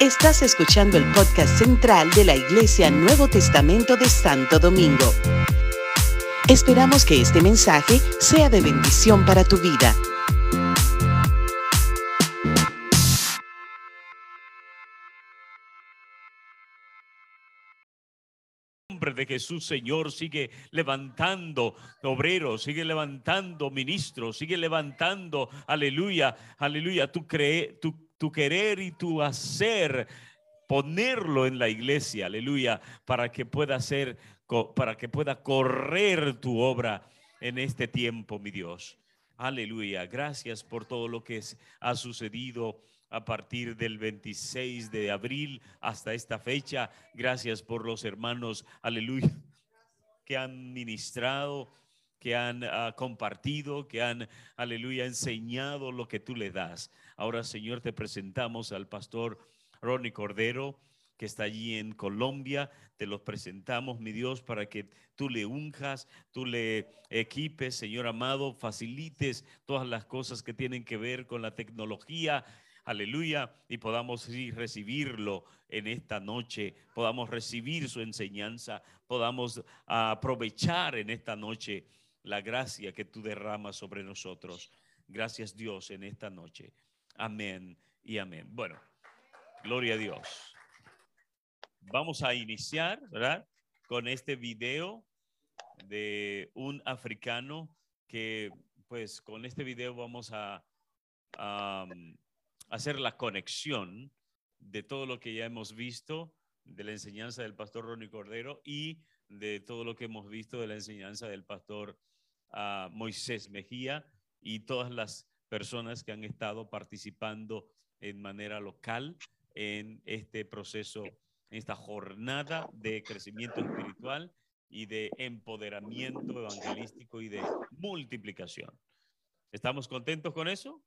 Estás escuchando el podcast central de la Iglesia Nuevo Testamento de Santo Domingo. Esperamos que este mensaje sea de bendición para tu vida. Jesús, Señor, sigue levantando obreros, sigue levantando ministros, sigue levantando, aleluya, aleluya, tu, cree, tu, tu querer y tu hacer, ponerlo en la iglesia, aleluya, para que pueda ser, para que pueda correr tu obra en este tiempo, mi Dios. Aleluya, gracias por todo lo que ha sucedido a partir del 26 de abril hasta esta fecha. Gracias por los hermanos, aleluya, que han ministrado, que han ah, compartido, que han, aleluya, enseñado lo que tú le das. Ahora, Señor, te presentamos al pastor Ronnie Cordero, que está allí en Colombia. Te los presentamos, mi Dios, para que tú le unjas, tú le equipes, Señor amado, facilites todas las cosas que tienen que ver con la tecnología aleluya, y podamos recibirlo en esta noche, podamos recibir su enseñanza, podamos aprovechar en esta noche la gracia que tú derramas sobre nosotros. Gracias Dios en esta noche. Amén y amén. Bueno, gloria a Dios. Vamos a iniciar, ¿verdad? Con este video de un africano que, pues, con este video vamos a, hacer la conexión de todo lo que ya hemos visto de la enseñanza del pastor Ronnie Cordero y de todo lo que hemos visto de la enseñanza del pastor ah, Moisés Mejía y todas las personas que han estado participando en manera local en este proceso, en esta jornada de crecimiento espiritual y de empoderamiento evangelístico y de multiplicación. ¿Estamos contentos con eso?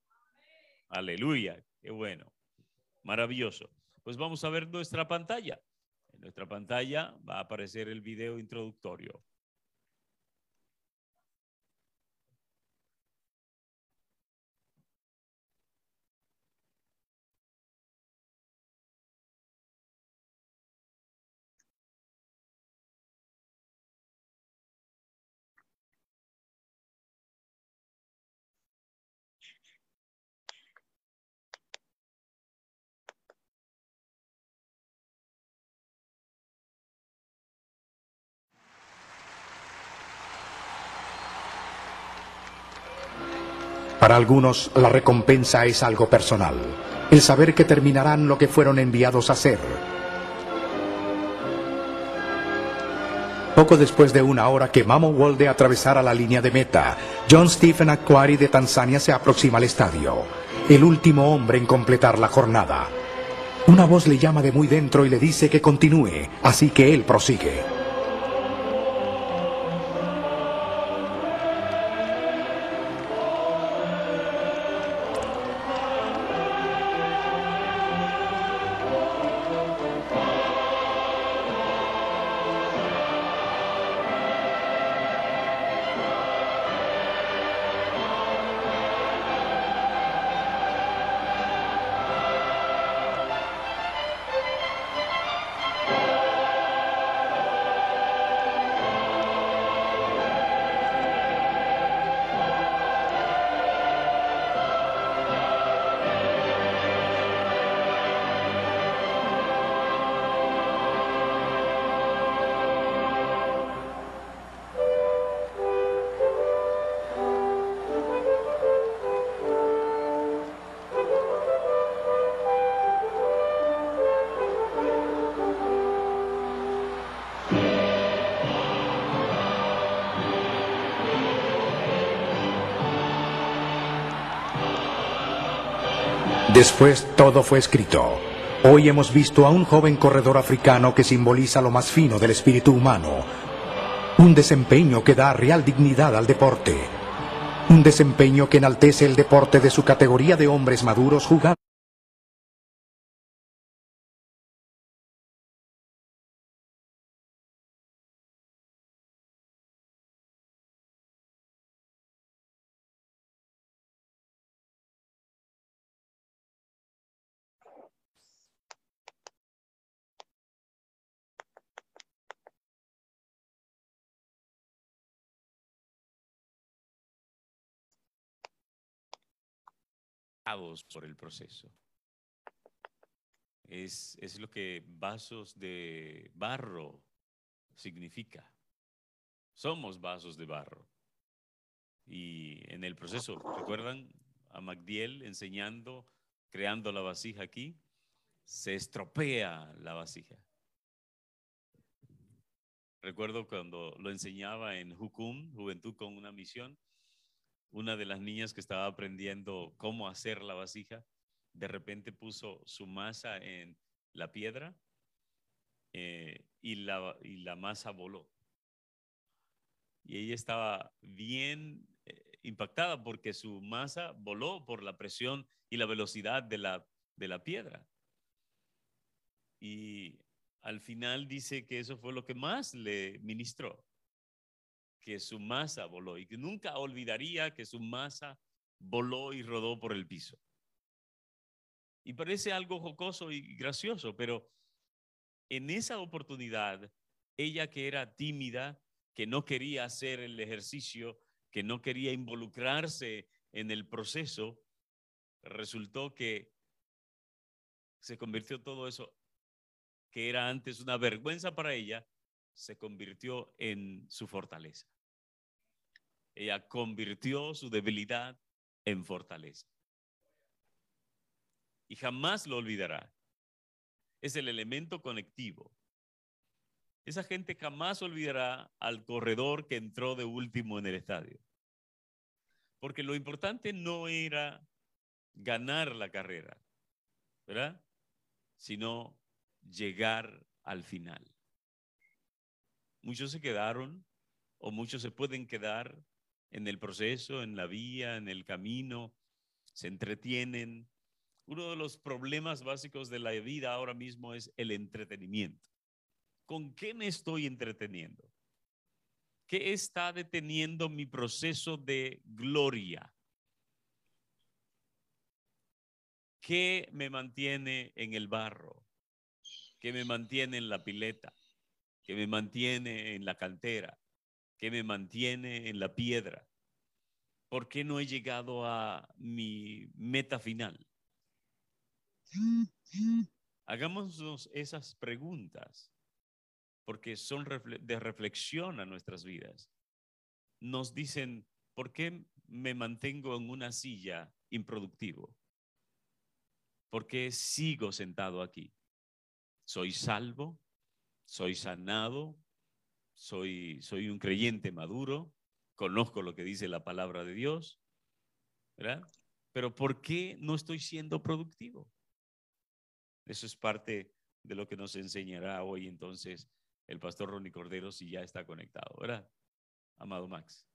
Aleluya, qué bueno, maravilloso. Pues vamos a ver nuestra pantalla. En nuestra pantalla va a aparecer el video introductorio. Para algunos la recompensa es algo personal, el saber que terminarán lo que fueron enviados a hacer. Poco después de una hora que Mamo Wolde atravesara la línea de meta, John Stephen Aquari de Tanzania se aproxima al estadio, el último hombre en completar la jornada. Una voz le llama de muy dentro y le dice que continúe, así que él prosigue. Después todo fue escrito. Hoy hemos visto a un joven corredor africano que simboliza lo más fino del espíritu humano. Un desempeño que da real dignidad al deporte. Un desempeño que enaltece el deporte de su categoría de hombres maduros jugando. Por el proceso. Es, es lo que vasos de barro significa. Somos vasos de barro. Y en el proceso, ¿recuerdan a Magdiel enseñando, creando la vasija aquí? Se estropea la vasija. Recuerdo cuando lo enseñaba en Jucum, Juventud con una misión, una de las niñas que estaba aprendiendo cómo hacer la vasija, de repente puso su masa en la piedra eh, y, la, y la masa voló. Y ella estaba bien eh, impactada porque su masa voló por la presión y la velocidad de la, de la piedra. Y al final dice que eso fue lo que más le ministró que su masa voló y que nunca olvidaría que su masa voló y rodó por el piso. Y parece algo jocoso y gracioso, pero en esa oportunidad, ella que era tímida, que no quería hacer el ejercicio, que no quería involucrarse en el proceso, resultó que se convirtió todo eso que era antes una vergüenza para ella, se convirtió en su fortaleza. Ella convirtió su debilidad en fortaleza. Y jamás lo olvidará. Es el elemento conectivo. Esa gente jamás olvidará al corredor que entró de último en el estadio. Porque lo importante no era ganar la carrera, ¿verdad? Sino llegar al final. Muchos se quedaron o muchos se pueden quedar en el proceso, en la vía, en el camino, se entretienen. Uno de los problemas básicos de la vida ahora mismo es el entretenimiento. ¿Con qué me estoy entreteniendo? ¿Qué está deteniendo mi proceso de gloria? ¿Qué me mantiene en el barro? ¿Qué me mantiene en la pileta? ¿Qué me mantiene en la cantera? Que me mantiene en la piedra? ¿Por qué no he llegado a mi meta final? Hagámonos esas preguntas, porque son de reflexión a nuestras vidas. Nos dicen, ¿por qué me mantengo en una silla improductivo? ¿Por qué sigo sentado aquí? ¿Soy salvo? ¿Soy sanado? Soy, soy un creyente maduro, conozco lo que dice la palabra de Dios, ¿verdad? Pero ¿por qué no estoy siendo productivo? Eso es parte de lo que nos enseñará hoy entonces el pastor Ronnie Cordero si ya está conectado, ¿verdad? Amado Max.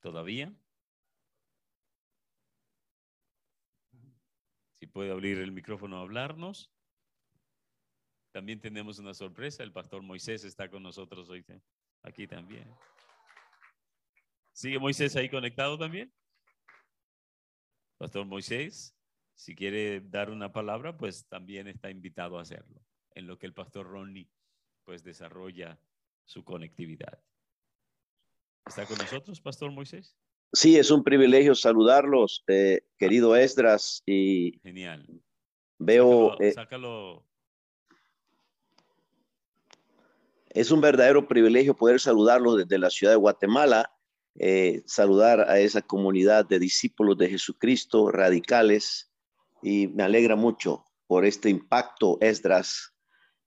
¿Todavía? Si puede abrir el micrófono a hablarnos. También tenemos una sorpresa, el pastor Moisés está con nosotros hoy, aquí también. ¿Sigue Moisés ahí conectado también? Pastor Moisés, si quiere dar una palabra, pues también está invitado a hacerlo, en lo que el pastor Ronnie pues desarrolla su conectividad. ¿Está con nosotros, Pastor Moisés? Sí, es un privilegio saludarlos, eh, querido Esdras. Y Genial. Veo. sácalo eh, Es un verdadero privilegio poder saludarlos desde la ciudad de Guatemala, eh, saludar a esa comunidad de discípulos de Jesucristo radicales y me alegra mucho por este impacto, Esdras,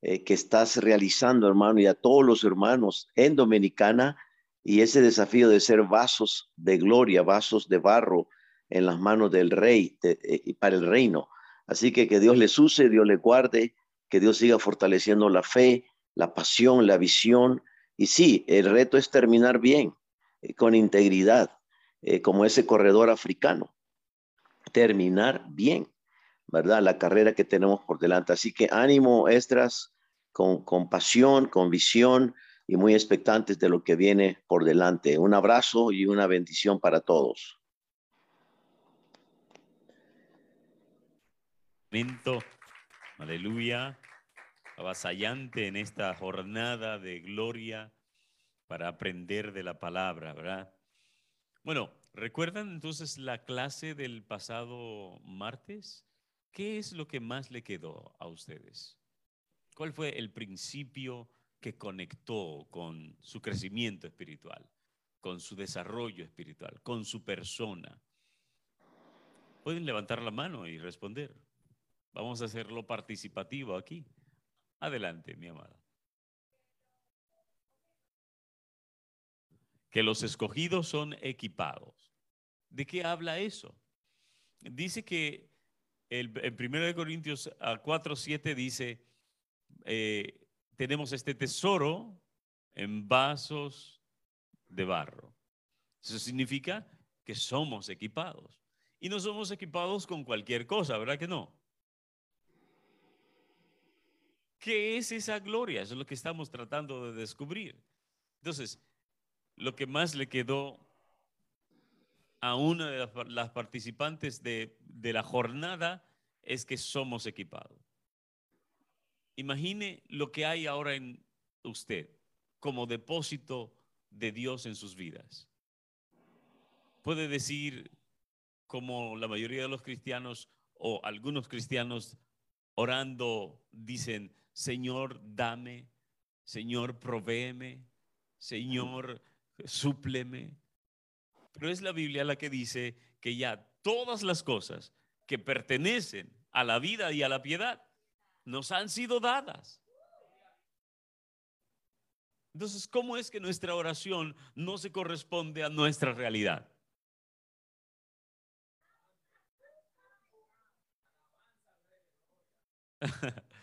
eh, que estás realizando, hermano, y a todos los hermanos en Dominicana y ese desafío de ser vasos de gloria, vasos de barro en las manos del rey eh, y para el reino. Así que que Dios les use, Dios les guarde, que Dios siga fortaleciendo la fe la pasión, la visión. Y sí, el reto es terminar bien, eh, con integridad, eh, como ese corredor africano. Terminar bien, ¿verdad? La carrera que tenemos por delante. Así que ánimo, Estras, con, con pasión, con visión y muy expectantes de lo que viene por delante. Un abrazo y una bendición para todos. Aleluya avasallante en esta jornada de gloria para aprender de la palabra, ¿verdad? Bueno, ¿Recuerdan entonces la clase del pasado martes? ¿Qué es lo que más le quedó a ustedes? ¿Cuál fue el principio que conectó con su crecimiento espiritual, con su desarrollo espiritual, con su persona? Pueden levantar la mano y responder. Vamos a hacerlo participativo aquí. Adelante, mi amada. Que los escogidos son equipados. ¿De qué habla eso? Dice que el, en 1 Corintios 4, 7 dice, eh, tenemos este tesoro en vasos de barro. Eso significa que somos equipados. Y no somos equipados con cualquier cosa, ¿verdad que no? ¿Qué es esa gloria? Es lo que estamos tratando de descubrir. Entonces, lo que más le quedó a una de las, participantes de la jornada es que somos equipados. Imagine lo que hay ahora en usted como depósito de Dios en sus vidas. Puede decir, como la mayoría de los cristianos o algunos cristianos orando dicen, Señor, dame, Señor, provéeme, Señor, súpleme. Pero es la Biblia la que dice que ya todas las cosas que pertenecen a la vida y a la piedad nos han sido dadas. Entonces, ¿cómo es que nuestra oración no se corresponde a nuestra realidad?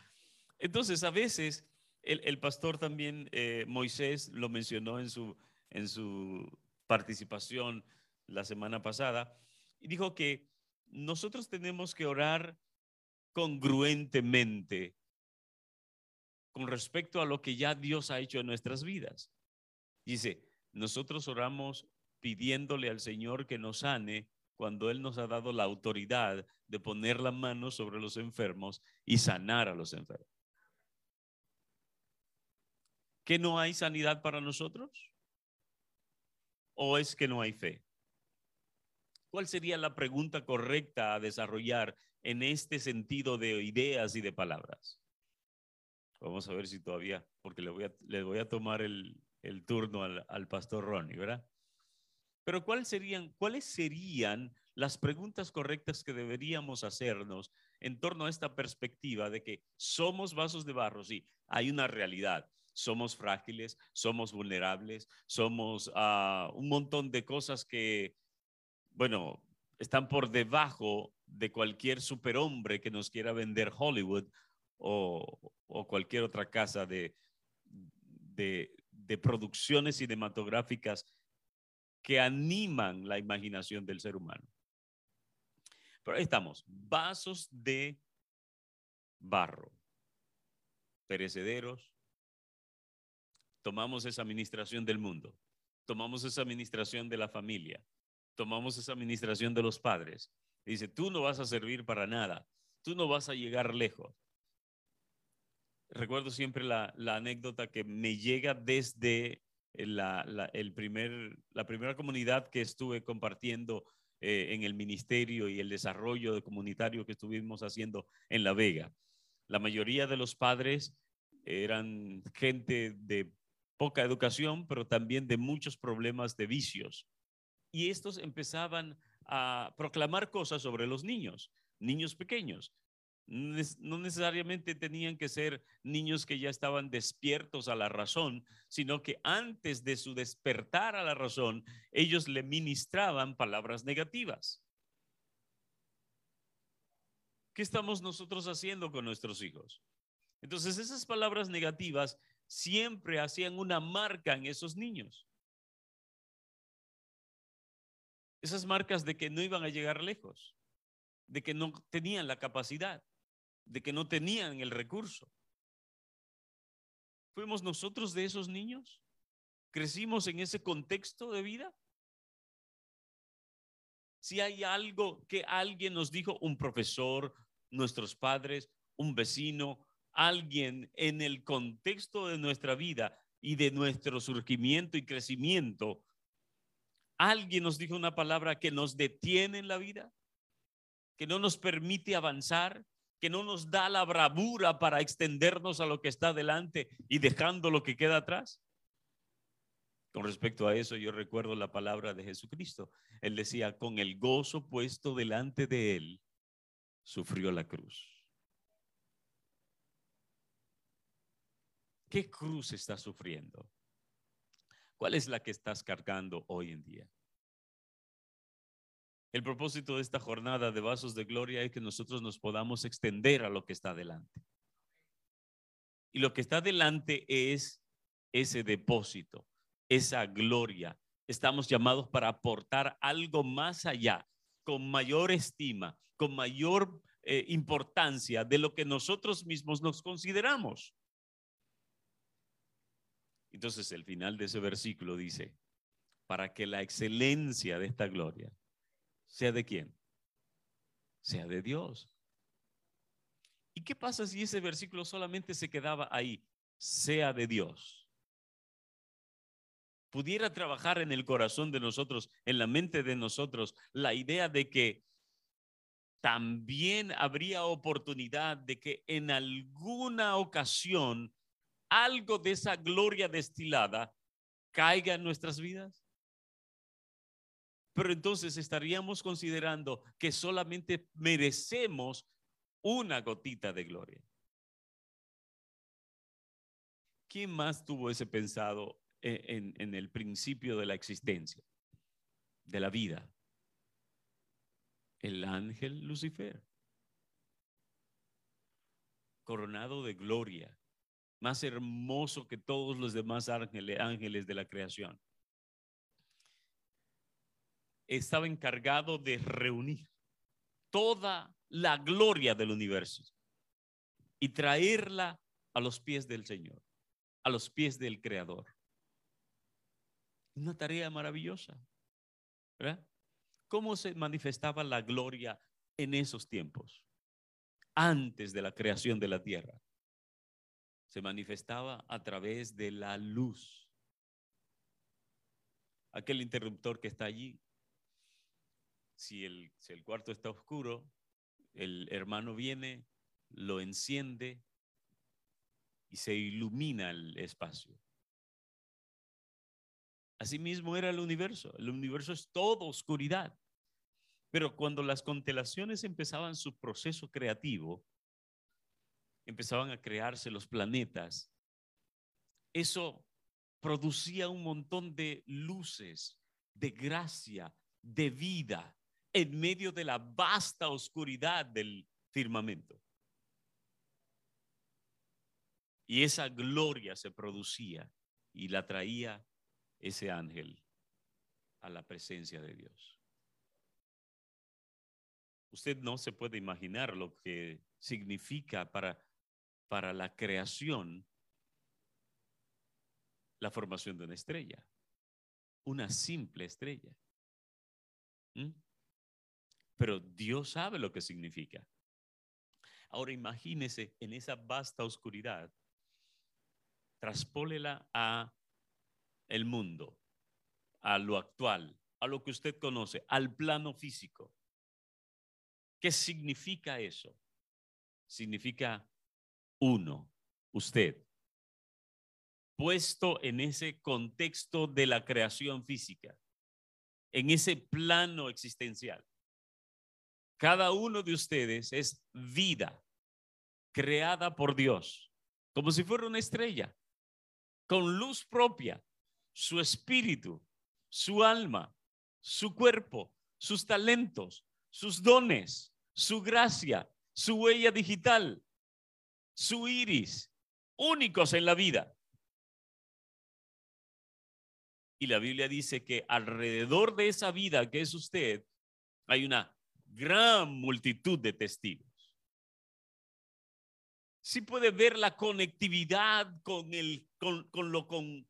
Entonces, a veces, el, pastor también, eh, Moisés, lo mencionó en su, en su participación la semana pasada, y dijo que nosotros tenemos que orar congruentemente con respecto a lo que ya Dios ha hecho en nuestras vidas. Dice, nosotros oramos pidiéndole al Señor que nos sane cuando Él nos ha dado la autoridad de poner la mano sobre los enfermos y sanar a los enfermos. ¿Que no hay sanidad para nosotros? ¿O es que no hay fe? ¿Cuál sería la pregunta correcta a desarrollar en este sentido de ideas y de palabras? Vamos a ver si todavía, porque le voy a, tomar el, turno al, pastor Ronnie, ¿verdad? Pero ¿cuál serían, ¿cuáles serían las preguntas correctas que deberíamos hacernos en torno a esta perspectiva de que somos vasos de barro? Sí, hay una realidad somos frágiles, somos vulnerables, somos ah, un montón de cosas que, bueno, están por debajo de cualquier superhombre que nos quiera vender Hollywood o, cualquier otra casa de, de, de producciones cinematográficas que animan la imaginación del ser humano. Pero ahí estamos, vasos de barro, perecederos, tomamos esa administración del mundo, tomamos esa administración de la familia, tomamos esa administración de los padres. dice, tú no vas a servir para nada, tú no vas a llegar lejos. Recuerdo siempre la, anécdota que me llega desde la, el primer, la primera comunidad que estuve compartiendo eh, en el ministerio y el desarrollo comunitario que estuvimos haciendo en La Vega. La mayoría de los padres eran gente de poca educación, pero también de muchos problemas de vicios. Y estos empezaban a proclamar cosas sobre los niños, niños pequeños. No necesariamente tenían que ser niños que ya estaban despiertos a la razón, sino que antes de su despertar a la razón, ellos le ministraban palabras negativas. ¿Qué estamos nosotros haciendo con nuestros hijos? Entonces, esas palabras negativas siempre hacían una marca en esos niños. Esas marcas de que no iban a llegar lejos, de que no tenían la capacidad, de que no tenían el recurso. ¿Fuimos nosotros de esos niños? ¿Crecimos en ese contexto de vida? Si hay algo que alguien nos dijo, un profesor, nuestros padres, un vecino, alguien en el contexto de nuestra vida y de nuestro surgimiento y crecimiento Alguien nos dijo una palabra que nos detiene en la vida, que no nos permite avanzar, que no nos da la bravura para extendernos a lo que está delante y dejando lo que queda atrás. Con respecto a eso, yo recuerdo la palabra de Jesucristo. Él decía, con el gozo puesto delante de él, sufrió la cruz. ¿Qué cruz estás sufriendo? ¿Cuál es la que estás cargando hoy en día? El propósito de esta jornada de vasos de gloria es que nosotros nos podamos extender a lo que está delante. Y lo que está delante es ese depósito, esa gloria. Estamos llamados para aportar algo más allá, con mayor estima, con mayor eh, importancia de lo que nosotros mismos nos consideramos. Entonces el final de ese versículo dice, para que la excelencia de esta gloria sea de quién? Sea de Dios. ¿Y qué pasa si ese versículo solamente se quedaba ahí? Sea de Dios. Pudiera trabajar en el corazón de nosotros, en la mente de nosotros, la idea de que también habría oportunidad de que en alguna ocasión algo de esa gloria destilada caiga en nuestras vidas? Pero entonces estaríamos considerando que solamente merecemos una gotita de gloria. ¿Quién más tuvo ese pensado en, en, el principio de la existencia, de la vida? El ángel Lucifer, coronado de gloria, más hermoso que todos los demás ángeles, de la creación. Estaba encargado de reunir toda la gloria del universo y traerla a los pies del Señor, a los pies del Creador. Una tarea maravillosa. ¿Cómo se manifestaba la gloria en esos tiempos, antes de la creación de la tierra? Se manifestaba a través de la luz. Aquel interruptor que está allí, si el, el cuarto está oscuro, el hermano viene, lo enciende y se ilumina el espacio. Asimismo era el universo. El universo es todo oscuridad. Pero cuando las constelaciones empezaban su proceso creativo, empezaban a crearse los planetas, eso producía un montón de luces, de gracia, de vida en medio de la vasta oscuridad del firmamento. Y esa gloria se producía y la traía ese ángel a la presencia de Dios. Usted no se puede imaginar lo que significa para para la creación la formación de una estrella, una simple estrella. ¿Mm? Pero Dios sabe lo que significa. Ahora imagínese en esa vasta oscuridad, traspólela a el mundo, a lo actual, a lo que usted conoce, al plano físico. ¿Qué significa eso? Significa uno, usted, puesto en ese contexto de la creación física, en ese plano existencial. Cada uno de ustedes es vida creada por Dios, como si fuera una estrella, con luz propia, su espíritu, su alma, su cuerpo, sus talentos, sus dones, su gracia, su huella digital, su iris, únicos en la vida. Y la Biblia dice que alrededor de esa vida que es usted, hay una gran multitud de testigos. Si puede ver la conectividad con, el, con, lo, con,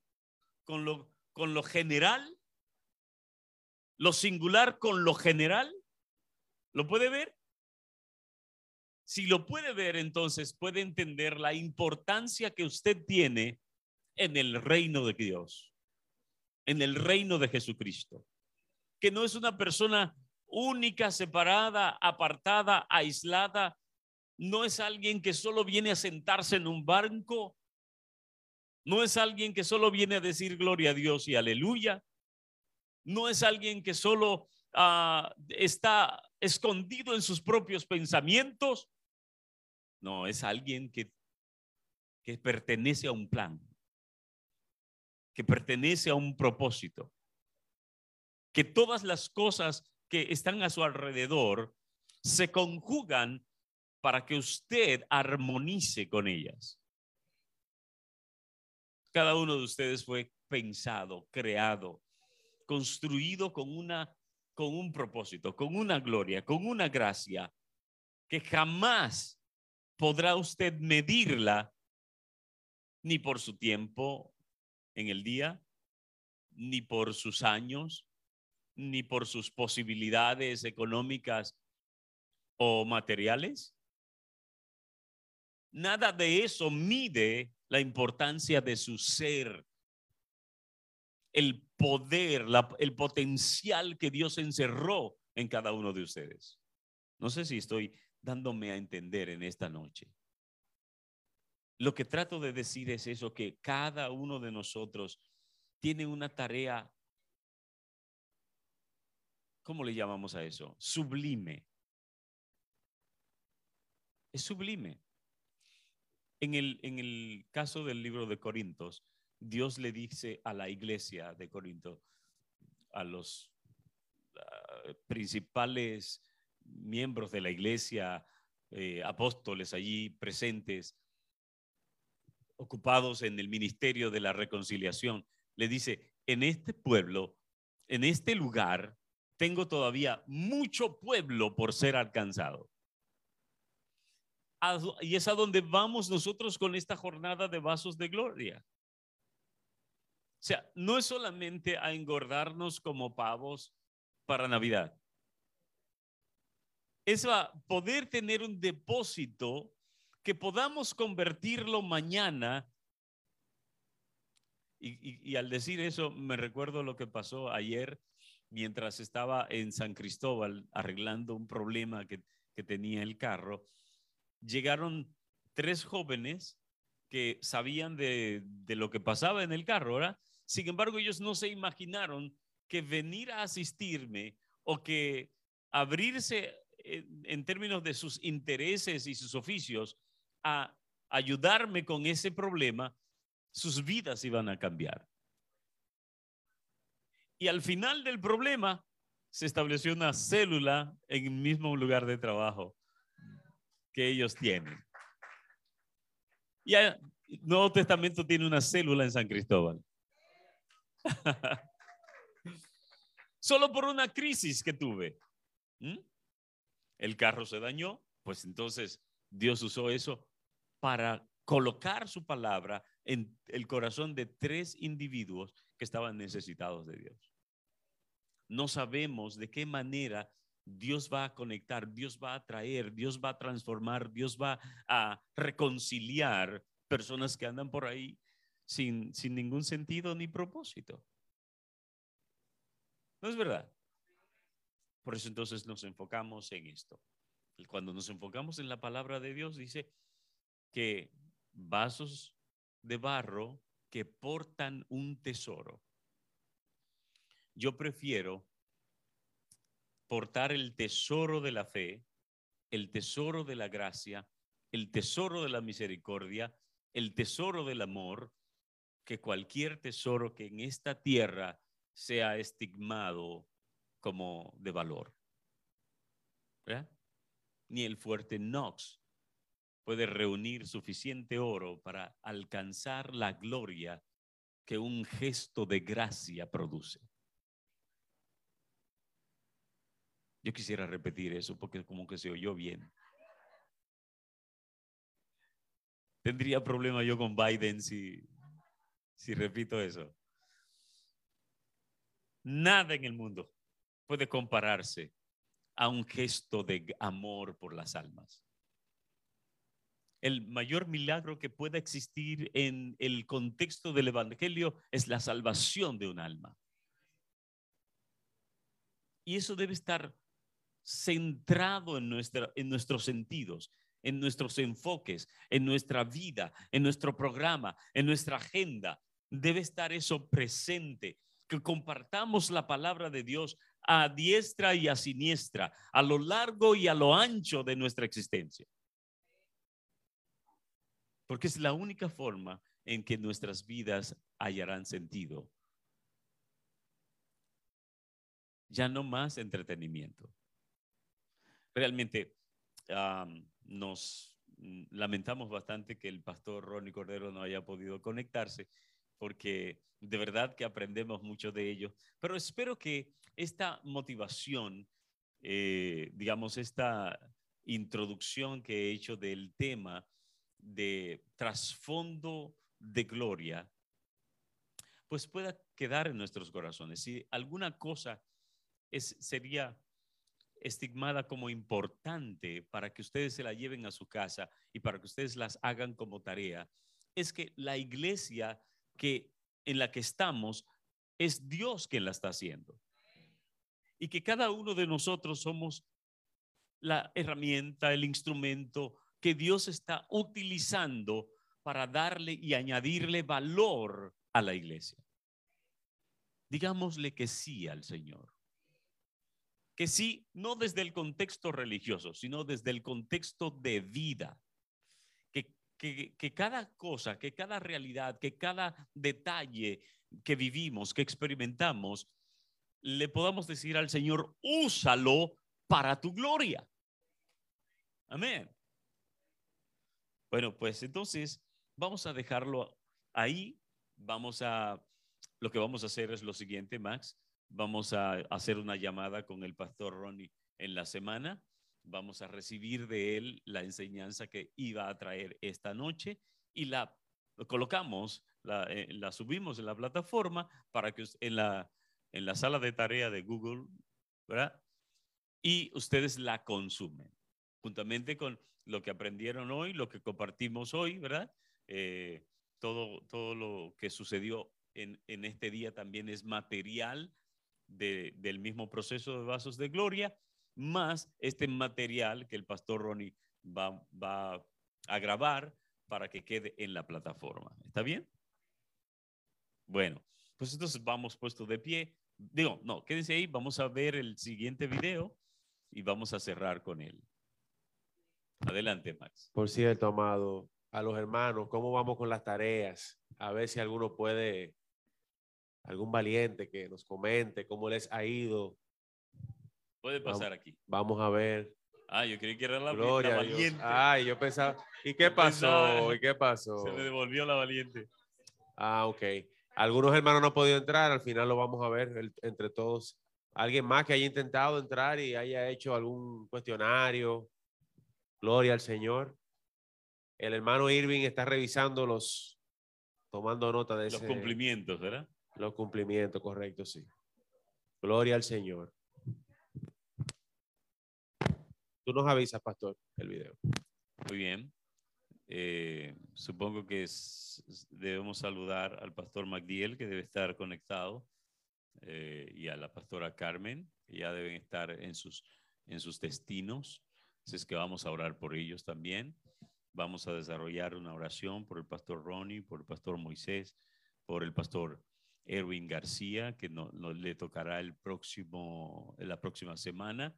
con, lo, con lo general, lo singular con lo general. ¿Lo puede ver? Si lo puede ver, entonces puede entender la importancia que usted tiene en el reino de Dios, en el reino de Jesucristo. que no es una persona única, separada, apartada, aislada. No es alguien que solo viene a sentarse en un banco. No es alguien que solo viene a decir gloria a Dios y aleluya. No es alguien que solo ah, está escondido en sus propios pensamientos. No, es alguien que, que pertenece a un plan, que pertenece a un propósito, que todas las cosas que están a su alrededor se conjugan para que usted armonice con ellas. Cada uno de ustedes fue pensado, creado, construido con una con un propósito, con una gloria, con una gracia que jamás podrá usted medirla ni por su tiempo en el día, ni por sus años, ni por sus posibilidades económicas o materiales. Nada de eso mide la importancia de su ser, el poder, el potencial que Dios encerró en cada uno de ustedes. No sé si estoy dándome a entender en esta noche. Lo que trato de decir es eso, que cada uno de nosotros tiene una tarea ¿cómo le llamamos a eso? Sublime. Es sublime. En el, en el caso del libro de Corintios, Dios le dice a la iglesia de Corinto, a los ah, principales miembros de la iglesia, eh, apóstoles allí presentes, ocupados en el ministerio de la reconciliación, le dice, en este pueblo, en este lugar, tengo todavía mucho pueblo por ser alcanzado. Y es a donde vamos nosotros con esta jornada de vasos de gloria. O sea, no es solamente a engordarnos como pavos para Navidad. Es a poder tener un depósito que podamos convertirlo mañana. Y, al decir eso, me recuerdo lo que pasó ayer mientras estaba en San Cristóbal arreglando un problema que, tenía el carro, llegaron tres jóvenes que sabían de, lo que pasaba en el carro, ¿verdad? Sin embargo, ellos no se imaginaron que venir a asistirme o que abrirse en, en términos de sus intereses y sus oficios a ayudarme con ese problema, sus vidas iban a cambiar. Y al final del problema se estableció una célula en el mismo lugar de trabajo que ellos tienen. Y el Nuevo Testamento tiene una célula en San Cristóbal. Solo por una crisis que tuve. El carro se dañó, pues entonces Dios usó eso para colocar su palabra en el corazón de tres individuos que estaban necesitados de Dios no sabemos de qué manera Dios va a conectar, Dios va a traer, Dios va a transformar, Dios va a reconciliar personas que andan por ahí sin, sin ningún sentido ni propósito. ¿No es verdad? Por eso entonces nos enfocamos en esto. Cuando nos enfocamos en la palabra de Dios, dice que vasos de barro que portan un tesoro yo prefiero portar el tesoro de la fe, el tesoro de la gracia, el tesoro de la misericordia, el tesoro del amor, que cualquier tesoro que en esta tierra sea estigmado como de valor. Ni el fuerte Knox puede reunir suficiente oro para alcanzar la gloria que un gesto de gracia produce. Yo quisiera repetir eso porque como que se oyó bien. Tendría problema yo con Biden si, si repito eso. Nada en el mundo puede compararse a un gesto de amor por las almas. El mayor milagro que pueda existir en el contexto del Evangelio es la salvación de un alma. Y eso debe estar centrado en, nuestra, en nuestros sentidos, en nuestros enfoques, en nuestra vida, en nuestro programa, en nuestra agenda. Debe estar eso presente, que compartamos la palabra de Dios a diestra y a siniestra, a lo largo y a lo ancho de nuestra existencia. Porque es la única forma en que nuestras vidas hallarán sentido. Ya no más entretenimiento. Realmente nos mm, lamentamos bastante que el pastor Ronnie Cordero no haya podido conectarse porque de verdad que aprendemos mucho de ello. Pero espero que esta motivación, eh, digamos, esta introducción que he hecho del tema de trasfondo de gloria, pues pueda quedar en nuestros corazones. Si alguna cosa es, sería estigmada como importante para que ustedes se la lleven a su casa y para que ustedes las hagan como tarea, es que la iglesia que en la que estamos es Dios quien la está haciendo. Y que cada uno de nosotros somos la herramienta, el instrumento que Dios está utilizando para darle y añadirle valor a la iglesia. Digámosle que sí al Señor. Que sí, no desde el contexto religioso, sino desde el contexto de vida. Que, cada cosa, que cada realidad, que cada detalle que vivimos, que experimentamos, le podamos decir al Señor, úsalo para tu gloria. Amén. Bueno, pues entonces vamos a dejarlo ahí. Vamos a, lo que vamos a hacer es lo siguiente, Max. Vamos a hacer una llamada con el pastor Ronnie en la semana. Vamos a recibir de él la enseñanza que iba a traer esta noche y la colocamos, la, eh, subimos en la plataforma para que en la, en la sala de tarea de Google, ¿verdad? Y ustedes la consumen, juntamente con lo que aprendieron hoy, lo que compartimos hoy, ¿verdad? Eh, todo, todo lo que sucedió en, en este día también es material de, del mismo proceso de vasos de gloria, más este material que el pastor Ronnie va, va a grabar para que quede en la plataforma. ¿Está bien? Bueno, pues entonces vamos puesto de pie. Digo, no, quédense ahí, vamos a ver el siguiente video y vamos a cerrar con él. Adelante, Max. Por cierto, amado, a los hermanos, ¿cómo vamos con las tareas? A ver si alguno puede, algún valiente que nos comente cómo les ha ido. Puede pasar aquí. Vamos a ver. Ah, yo creí que era la, Gloria la valiente. Ay, yo pensaba, ¿y qué pasó? pensaba- ¿Y qué pasó? Se me devolvió la valiente. Ah, ok. Algunos hermanos no han podido entrar, al final lo vamos a ver el- entre todos. Alguien más que haya intentado entrar y haya hecho algún cuestionario. Gloria al Señor. El hermano Irving está revisando los, tomando nota de Los ese- cumplimientos, ¿verdad? los cumplimientos, correcto, sí. Gloria al Señor. Tú nos avisas, pastor, el video. Muy bien. Eh, supongo que debemos saludar al pastor Magdiel, que debe estar conectado, eh, y a la pastora Carmen, que ya deben estar en sus, en sus destinos. Así es que vamos a orar por ellos también. Vamos a desarrollar una oración por el pastor Ronnie, por el pastor Moisés, por el pastor Erwin García, que no, no le tocará el próximo, la próxima semana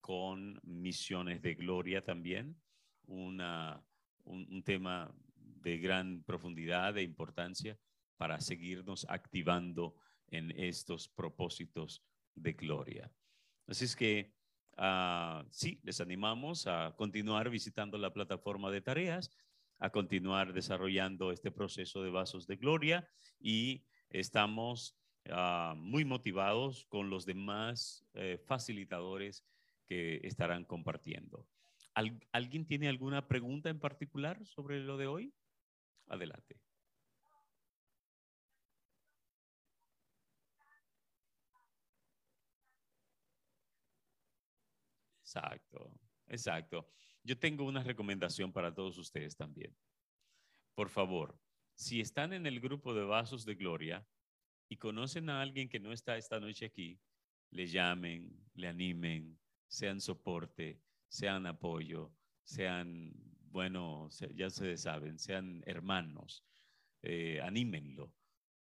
con misiones de gloria también, una, un, un tema de gran profundidad e importancia para seguirnos activando en estos propósitos de gloria. Así es que ah, sí, les animamos a continuar visitando la plataforma de tareas, a continuar desarrollando este proceso de vasos de gloria y estamos ah, muy motivados con los demás eh, facilitadores que estarán compartiendo. ¿Al- ¿Alguien tiene alguna pregunta en particular sobre lo de hoy? Adelante. Exacto, exacto. Yo tengo una recomendación para todos ustedes también. Por favor, si están en el grupo de Vasos de Gloria y conocen a alguien que no está esta noche aquí, le llamen, le animen, sean soporte, sean apoyo, sean, bueno, se- ya ustedes saben, sean hermanos, eh, anímenlo,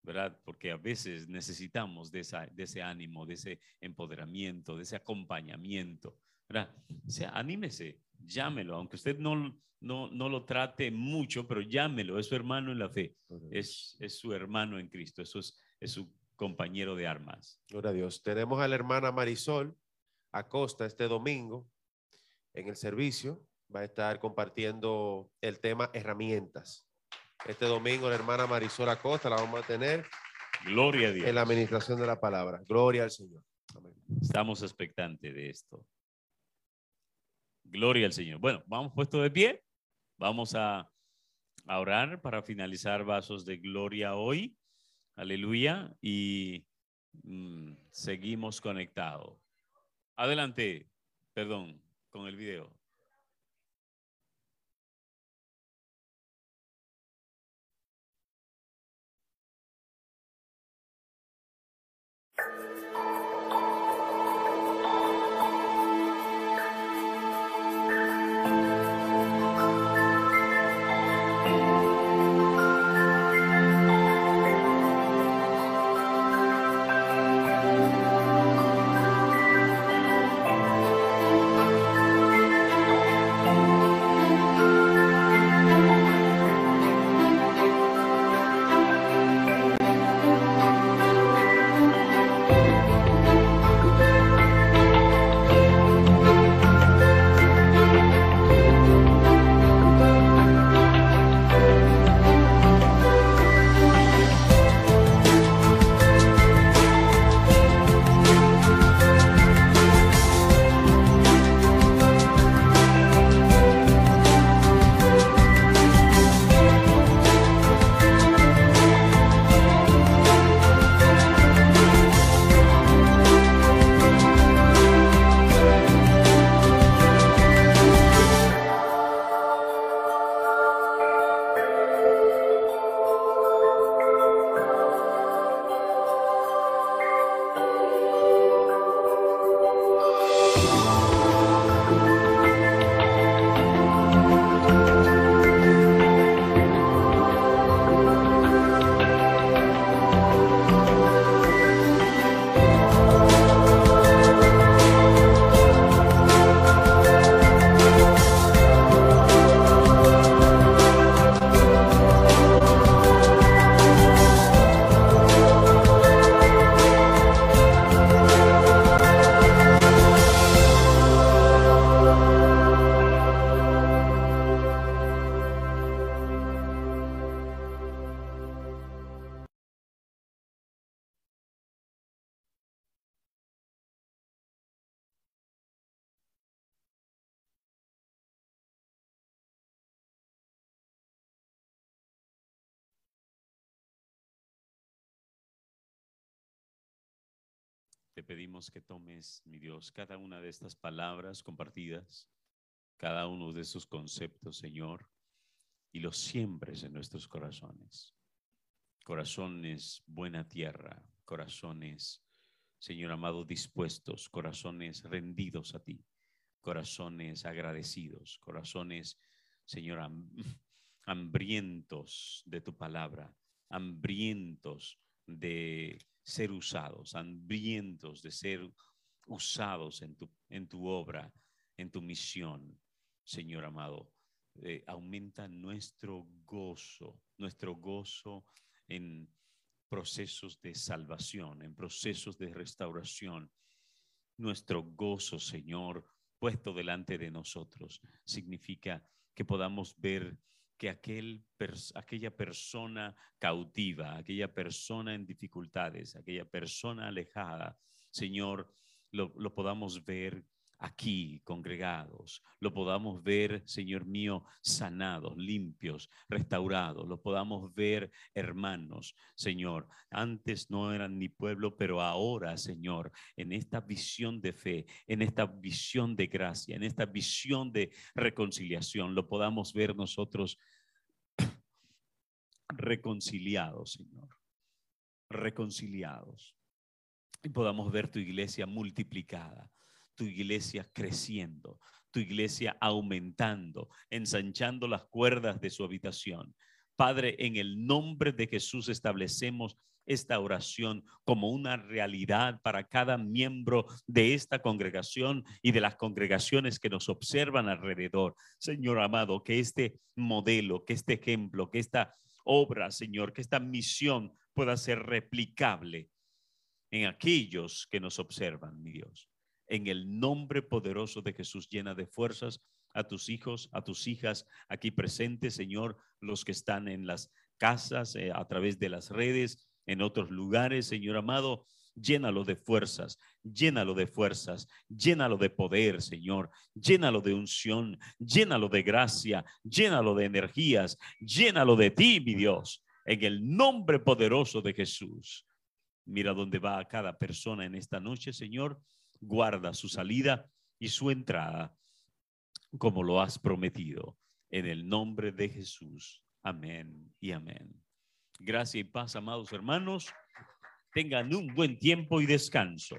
¿verdad? Porque a veces necesitamos de, esa, de ese ánimo, de ese empoderamiento, de ese acompañamiento, ¿verdad? O sea, anímese, llámelo, aunque usted no, no, no lo trate mucho, pero llámelo, es su hermano en la fe, es, es su hermano en Cristo, eso es, es su compañero de armas. Gloria a Dios. Tenemos a la hermana Marisol Acosta este domingo en el servicio. Va a estar compartiendo el tema herramientas. Este domingo la hermana Marisol Acosta la vamos a tener Gloria a Dios. en la administración de la palabra. Gloria al Señor. Amén. Estamos expectantes de esto. Gloria al Señor. Bueno, vamos puesto de pie. Vamos a, a orar para finalizar vasos de gloria hoy. Aleluya. Y mm, seguimos conectados. Adelante, perdón, con el video. Te pedimos que tomes, mi Dios, cada una de estas palabras compartidas, cada uno de esos conceptos, Señor, y los siembres en nuestros corazones. Corazones buena tierra, corazones, Señor amado, dispuestos, corazones rendidos a ti, corazones agradecidos, corazones, Señor, ham- hambrientos de tu palabra, hambrientos de ser usados, hambrientos de ser usados en tu, en tu obra, en tu misión, Señor amado. Eh, aumenta nuestro gozo, nuestro gozo en procesos de salvación, en procesos de restauración. Nuestro gozo, Señor, puesto delante de nosotros, significa que podamos ver que aquel aquella persona cautiva, aquella persona en dificultades, aquella persona alejada, Señor, lo, lo podamos ver aquí congregados, lo podamos ver, Señor mío, sanados, limpios, restaurados, lo podamos ver hermanos, Señor. Antes no eran ni pueblo, pero ahora, Señor, en esta visión de fe, en esta visión de gracia, en esta visión de reconciliación, lo podamos ver nosotros reconciliados, Señor. Reconciliados. y podamos ver tu iglesia multiplicada, tu iglesia creciendo, tu iglesia aumentando, ensanchando las cuerdas de su habitación. Padre, en el nombre de Jesús establecemos esta oración como una realidad para cada miembro de esta congregación y de las congregaciones que nos observan alrededor. Señor amado, que este modelo, que este ejemplo, que esta obra, Señor, que esta misión pueda ser replicable en aquellos que nos observan, mi Dios. En el nombre poderoso de Jesús, llena de fuerzas a tus hijos, a tus hijas aquí presentes, Señor, los que están en las casas, eh, a través de las redes, en otros lugares, Señor amado. Llénalo de fuerzas, llénalo de fuerzas, llénalo de poder, Señor, llénalo de unción, llénalo de gracia, llénalo de energías, llénalo de ti, mi Dios, en el nombre poderoso de Jesús. Mira dónde va cada persona en esta noche, Señor. Guarda su salida y su entrada, como lo has prometido, en el nombre de Jesús. Amén y amén. Gracias y paz, amados hermanos. Tengan un buen tiempo y descanso.